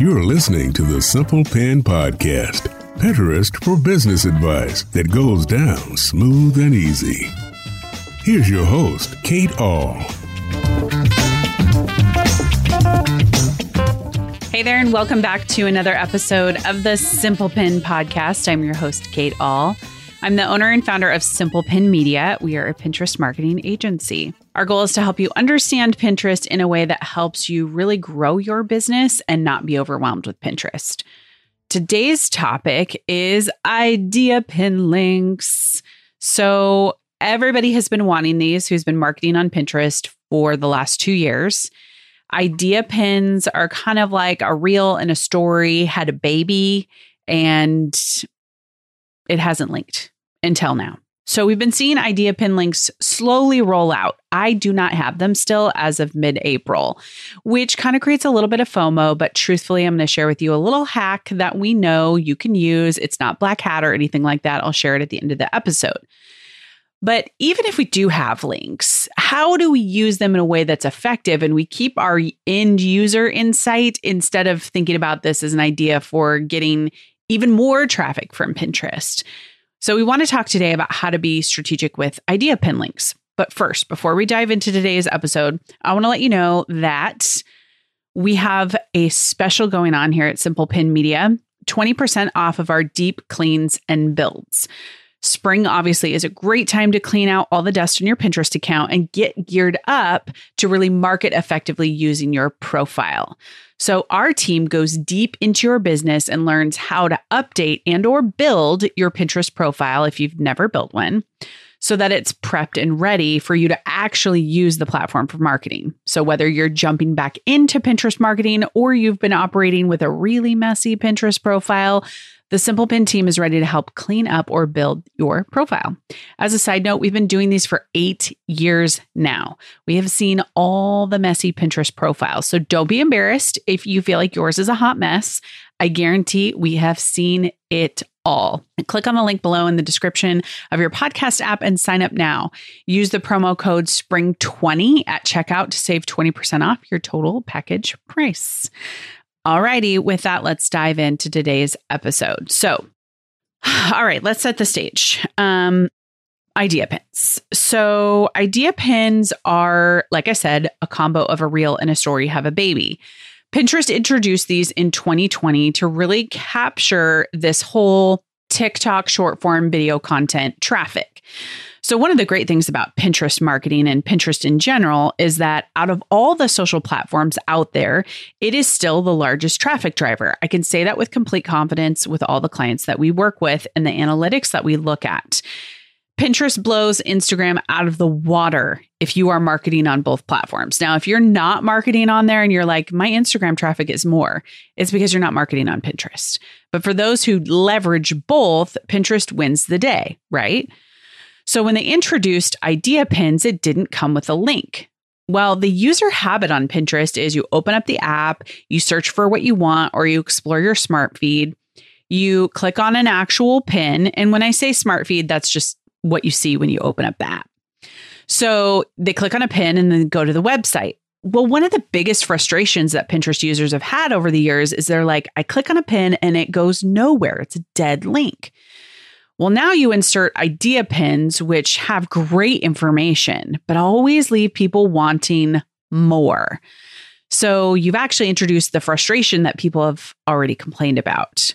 You're listening to the Simple Pin Podcast, Pinterest for business advice that goes down smooth and easy. Here's your host, Kate Ahl. Hey there, and welcome back to another episode of the Simple Pin Podcast. I'm your host, Kate Ahl. I'm the owner and founder of Simple Pin Media. We are a Pinterest marketing agency. Our goal is to help you understand Pinterest in a way that helps you really grow your business and not be overwhelmed with Pinterest. Today's topic is idea pin links. So, everybody has been wanting these who's been marketing on Pinterest for the last two years. Idea pins are kind of like a reel and a story had a baby and it hasn't linked until now. So we've been seeing idea pin links slowly roll out. I do not have them still as of mid April, which kind of creates a little bit of FOMO. But truthfully, I'm going to share with you a little hack that we know you can use. It's not black hat or anything like that. I'll share it at the end of the episode. But even if we do have links, how do we use them in a way that's effective and we keep our end user insight instead of thinking about this as an idea for getting even more traffic from Pinterest? So, we want to talk today about how to be strategic with idea pin links. But first, before we dive into today's episode, I want to let you know that we have a special going on here at Simple Pin Media 20% off of our deep cleans and builds. Spring obviously is a great time to clean out all the dust in your Pinterest account and get geared up to really market effectively using your profile. So our team goes deep into your business and learns how to update and or build your Pinterest profile if you've never built one so that it's prepped and ready for you to actually use the platform for marketing. So, whether you're jumping back into Pinterest marketing or you've been operating with a really messy Pinterest profile, the Simple Pin team is ready to help clean up or build your profile. As a side note, we've been doing these for eight years now. We have seen all the messy Pinterest profiles. So don't be embarrassed if you feel like yours is a hot mess. I guarantee we have seen it all. Click on the link below in the description of your podcast app and sign up now. Use the promo code SPRING20 at checkout to save 20% off your total package price. Alrighty, with that, let's dive into today's episode. So, all right, let's set the stage. Um, idea pins. So, idea pins are, like I said, a combo of a reel and a story have a baby. Pinterest introduced these in 2020 to really capture this whole TikTok short form video content traffic. So, one of the great things about Pinterest marketing and Pinterest in general is that out of all the social platforms out there, it is still the largest traffic driver. I can say that with complete confidence with all the clients that we work with and the analytics that we look at. Pinterest blows Instagram out of the water if you are marketing on both platforms. Now, if you're not marketing on there and you're like, my Instagram traffic is more, it's because you're not marketing on Pinterest. But for those who leverage both, Pinterest wins the day, right? So when they introduced idea pins, it didn't come with a link. Well, the user habit on Pinterest is you open up the app, you search for what you want, or you explore your smart feed. You click on an actual pin. And when I say smart feed, that's just what you see when you open up the app. So they click on a pin and then go to the website. Well, one of the biggest frustrations that Pinterest users have had over the years is they're like, I click on a pin and it goes nowhere. It's a dead link. Well, now you insert idea pins, which have great information, but always leave people wanting more. So you've actually introduced the frustration that people have already complained about.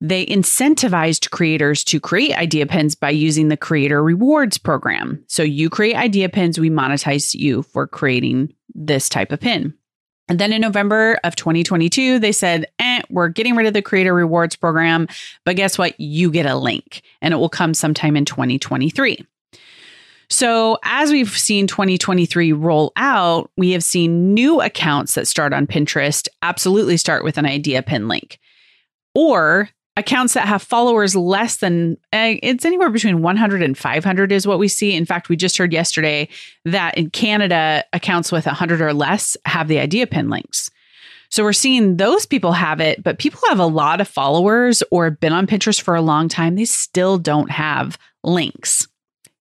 They incentivized creators to create idea pins by using the creator rewards program. So you create idea pins, we monetize you for creating this type of pin. And then in November of 2022, they said, eh, we're getting rid of the creator rewards program. But guess what? You get a link and it will come sometime in 2023. So, as we've seen 2023 roll out, we have seen new accounts that start on Pinterest absolutely start with an idea pin link. Or accounts that have followers less than uh, it's anywhere between 100 and 500 is what we see in fact we just heard yesterday that in canada accounts with 100 or less have the idea pin links So we're seeing those people have it, but people have a lot of followers or have been on Pinterest for a long time. They still don't have links.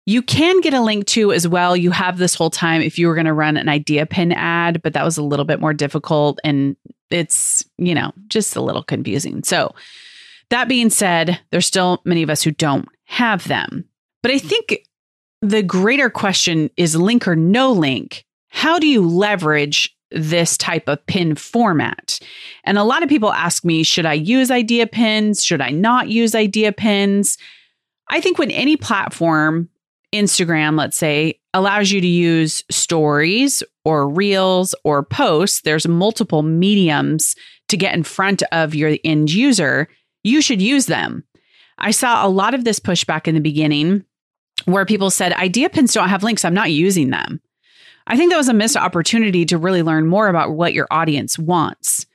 You can get a link to as well. You have this whole time if you were going to run an idea pin ad, but that was a little bit more difficult and it's, you know, just a little confusing. So, that being said, there's still many of us who don't have them. But I think the greater question is link or no link. How do you leverage this type of pin format? And a lot of people ask me, should I use idea pins? Should I not use idea pins? I think when any platform, Instagram, let's say, allows you to use stories or reels or posts, there's multiple mediums to get in front of your end user, you should use them. I saw a lot of this pushback in the beginning where people said, idea pins don't have links, I'm not using them. I think that was a missed opportunity to really learn more about what your audience wants.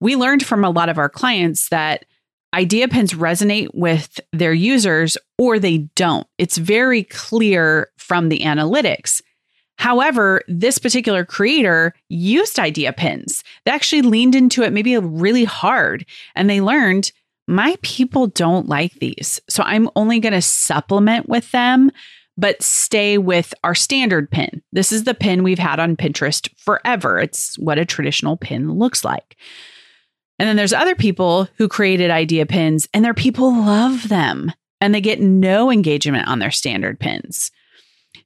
We learned from a lot of our clients that idea pins resonate with their users or they don't. It's very clear from the analytics. However, this particular creator used idea pins. They actually leaned into it maybe really hard and they learned my people don't like these. So I'm only going to supplement with them, but stay with our standard pin. This is the pin we've had on Pinterest forever. It's what a traditional pin looks like. And then there's other people who created idea pins and their people love them and they get no engagement on their standard pins.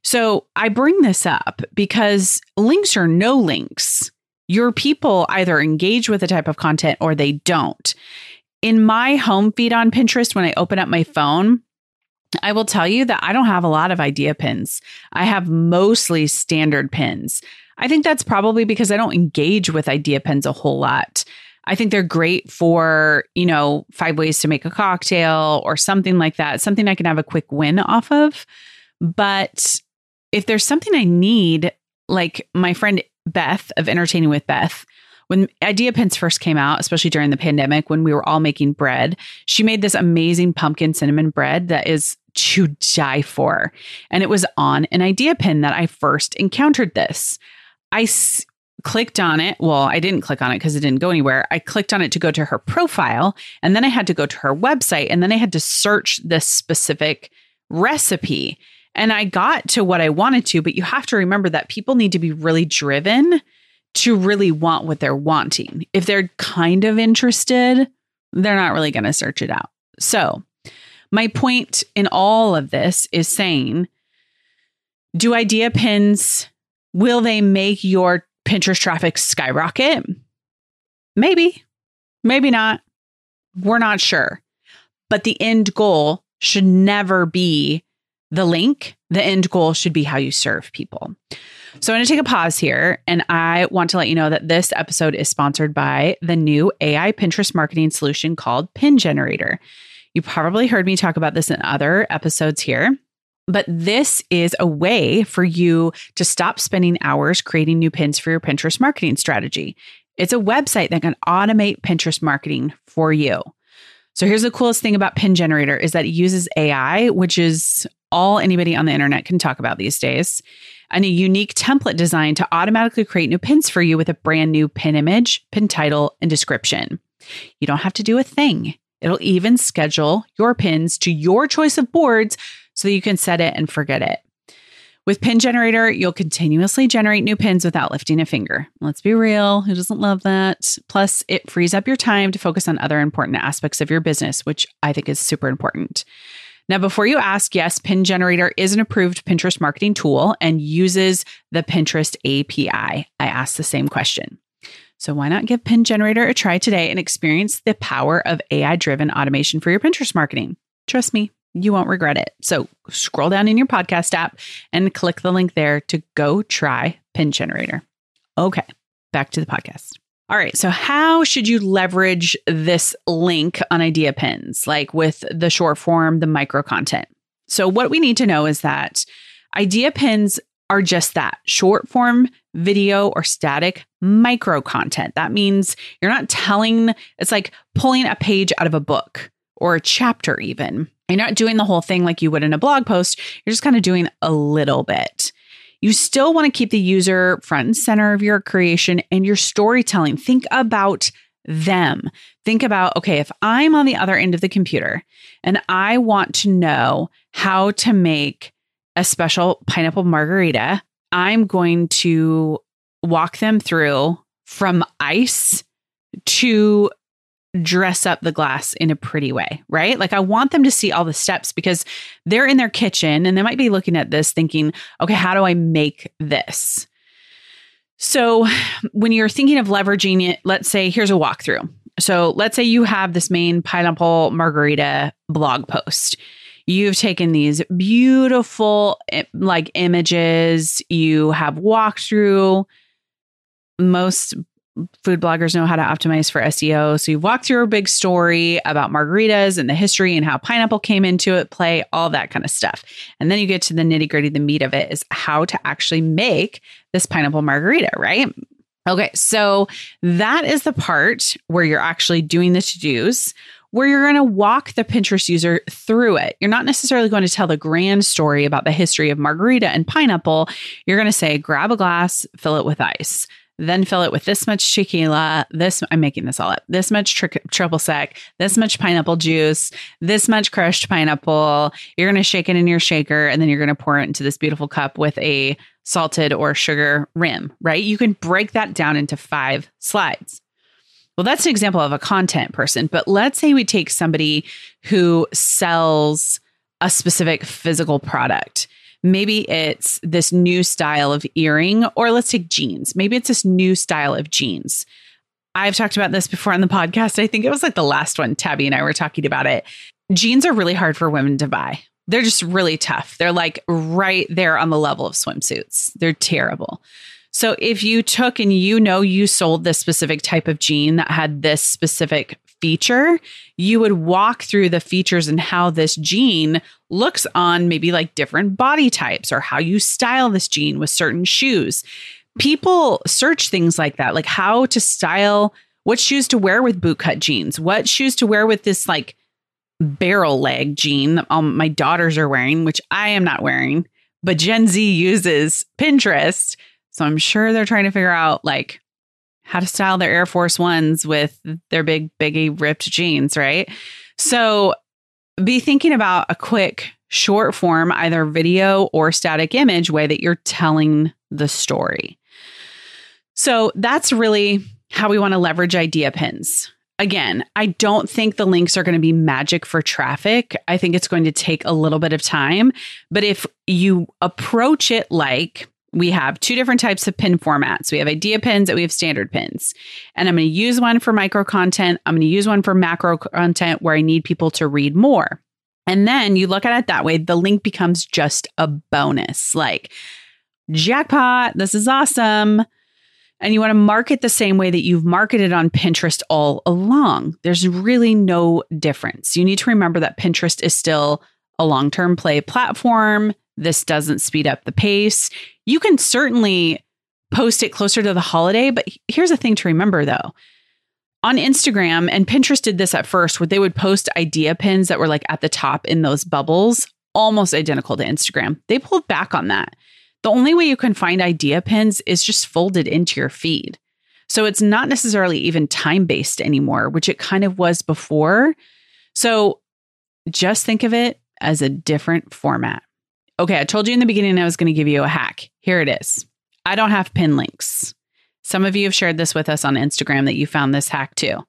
So I bring this up because links or no links, your people either engage with the type of content or they don't. In my home feed on Pinterest, when I open up my phone, I will tell you that I don't have a lot of idea pins. I have mostly standard pins. I think that's probably because I don't engage with idea pins a whole lot. I think they're great for, you know, five ways to make a cocktail or something like that, something I can have a quick win off of. But if there's something I need, like my friend Beth of Entertaining with Beth, when Idea Pins first came out, especially during the pandemic when we were all making bread, she made this amazing pumpkin cinnamon bread that is to die for. And it was on an Idea Pin that I first encountered this. I s- clicked on it. Well, I didn't click on it because it didn't go anywhere. I clicked on it to go to her profile, and then I had to go to her website, and then I had to search this specific recipe. And I got to what I wanted to, but you have to remember that people need to be really driven to really want what they're wanting. If they're kind of interested, they're not really going to search it out. So, my point in all of this is saying do idea pins will they make your Pinterest traffic skyrocket? Maybe. Maybe not. We're not sure. But the end goal should never be the link. The end goal should be how you serve people. So I'm going to take a pause here and I want to let you know that this episode is sponsored by the new AI Pinterest marketing solution called Pin Generator. You probably heard me talk about this in other episodes here. But this is a way for you to stop spending hours creating new pins for your Pinterest marketing strategy. It's a website that can automate Pinterest marketing for you. So here's the coolest thing about Pin Generator is that it uses AI, which is all anybody on the internet can talk about these days and a unique template design to automatically create new pins for you with a brand new pin image, pin title, and description. You don't have to do a thing. It'll even schedule your pins to your choice of boards so that you can set it and forget it. With Pin Generator, you'll continuously generate new pins without lifting a finger. Let's be real, who doesn't love that? Plus, it frees up your time to focus on other important aspects of your business, which I think is super important. Now, before you ask, yes, Pin Generator is an approved Pinterest marketing tool and uses the Pinterest API. I asked the same question. So, why not give Pin Generator a try today and experience the power of AI driven automation for your Pinterest marketing? Trust me, you won't regret it. So, scroll down in your podcast app and click the link there to go try Pin Generator. Okay, back to the podcast. All right. So, how should you leverage this link on idea pins, like with the short form, the micro content? So, what we need to know is that idea pins are just that short form video or static micro content. That means you're not telling, it's like pulling a page out of a book or a chapter, even. You're not doing the whole thing like you would in a blog post. You're just kind of doing a little bit. You still want to keep the user front and center of your creation and your storytelling. Think about them. Think about, okay, if I'm on the other end of the computer and I want to know how to make a special pineapple margarita, I'm going to walk them through from ice to dress up the glass in a pretty way, right? Like I want them to see all the steps because they're in their kitchen and they might be looking at this thinking, okay, how do I make this? So when you're thinking of leveraging it, let's say here's a walkthrough. So let's say you have this main pineapple margarita blog post. You've taken these beautiful eh, like images, you have walked through most food bloggers know how to optimize for SEO. So you walk through a big story about margaritas and the history and how pineapple came into it, play, all that kind of stuff. And then you get to the nitty gritty, the meat of it is how to actually make this pineapple margarita, right? Okay, so that is the part where you're actually doing the to dos, where you're going to walk the Pinterest user through it. You're not necessarily going to tell the grand story about the history of margarita and pineapple. You're going to say, grab a glass, fill it with ice then fill it with this much tequila, this, I'm making this all up, this much tri- triple sec, this much pineapple juice, this much crushed pineapple. You're going to shake it in your shaker and then you're going to pour it into this beautiful cup with a salted or sugar rim, right? You can break that down into five slides. Well, that's an example of a content person, but let's say we take somebody who sells a specific physical product Maybe it's this new style of earring, or let's take jeans. Maybe it's this new style of jeans. I've talked about this before on the podcast. I think it was like the last one, Tabby and I were talking about it. Jeans are really hard for women to buy. They're just really tough. They're like right there on the level of swimsuits. They're terrible. So if you took and you know you sold this specific type of jean that had this specific feature, you would walk through the features and how this jean looks on maybe like different body types or how you style this jean with certain shoes. People search things like that, like how to style what shoes to wear with bootcut jeans, what shoes to wear with this like barrel leg jean that um, my daughters are wearing, which I am not wearing, but Gen Z uses Pinterest. So I'm sure they're trying to figure out like how to style their Air Force Ones with their big, biggie ripped jeans, right? So be thinking about a quick short form, either video or static image way that you're telling the story. So that's really how we want to leverage idea pins. Again, I don't think the links are going to be magic for traffic. I think it's going to take a little bit of time. But if you approach it like we have two different types of pin formats. We have idea pins and we have standard pins. And I'm going to use one for micro content. I'm going to use one for macro content where I need people to read more. And then you look at it that way, the link becomes just a bonus like, jackpot, this is awesome. And you want to market the same way that you've marketed on Pinterest all along. There's really no difference. You need to remember that Pinterest is still a long term play platform. This doesn't speed up the pace. You can certainly post it closer to the holiday, but here's the thing to remember though. On Instagram and Pinterest did this at first where they would post idea pins that were like at the top in those bubbles, almost identical to Instagram. They pulled back on that. The only way you can find idea pins is just folded into your feed. So it's not necessarily even time based anymore, which it kind of was before. So just think of it as a different format. Okay, I told you in the beginning I was going to give you a hack. Here it is. I don't have pin links. Some of you have shared this with us on Instagram that you found this hack too.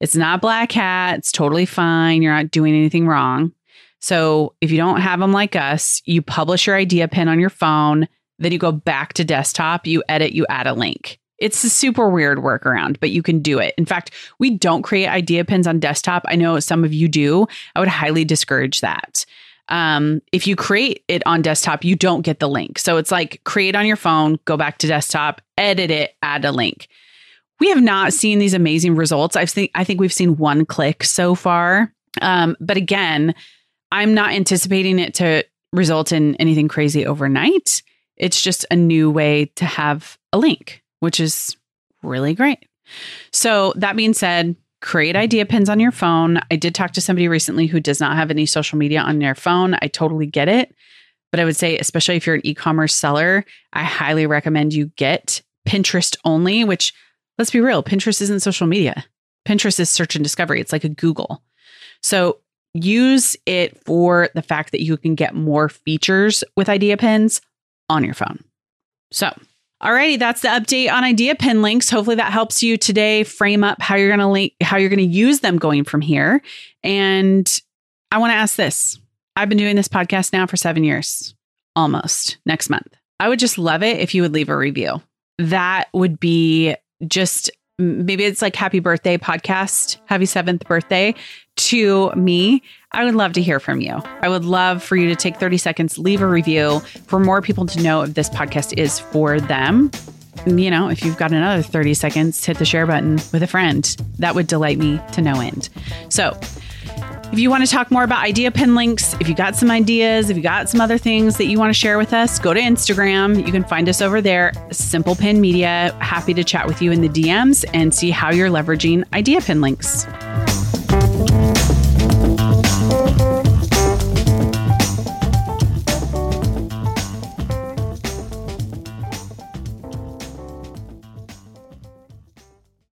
It's not black hat. It's totally fine. You're not doing anything wrong. So if you don't have them like us, you publish your idea pin on your phone, then you go back to desktop, you edit, you add a link. It's a super weird workaround, but you can do it. In fact, we don't create idea pins on desktop. I know some of you do. I would highly discourage that um, if you create it on desktop, you don't get the link. So it's like create on your phone, go back to desktop, edit it, add a link. We have not seen these amazing results. I've seen, I think we've seen one click so far. Um, but again, I'm not anticipating it to result in anything crazy overnight. It's just a new way to have a link, which is really great. So, that being said, create idea pins on your phone. I did talk to somebody recently who does not have any social media on their phone. I totally get it. But I would say, especially if you're an e commerce seller, I highly recommend you get Pinterest only, which let's be real, Pinterest isn't social media. Pinterest is search and discovery, it's like a Google. So use it for the fact that you can get more features with idea pins on your phone. So, alrighty, that's the update on idea pin links. Hopefully that helps you today frame up how you're gonna link how you're gonna use them going from here. And I want to ask this. I've been doing this podcast now for seven years, almost next month. I would just love it if you would leave a review. That would be just maybe it's like happy birthday podcast, happy seventh birthday to me. I would love to hear from you. I would love for you to take 30 seconds, leave a review for more people to know if this podcast is for them. You know, if you've got another 30 seconds, hit the share button with a friend. That would delight me to no end. So, if you want to talk more about idea pin links, if you got some ideas, if you got some other things that you want to share with us, go to Instagram. You can find us over there, Simple Pin Media. Happy to chat with you in the DMs and see how you're leveraging idea pin links.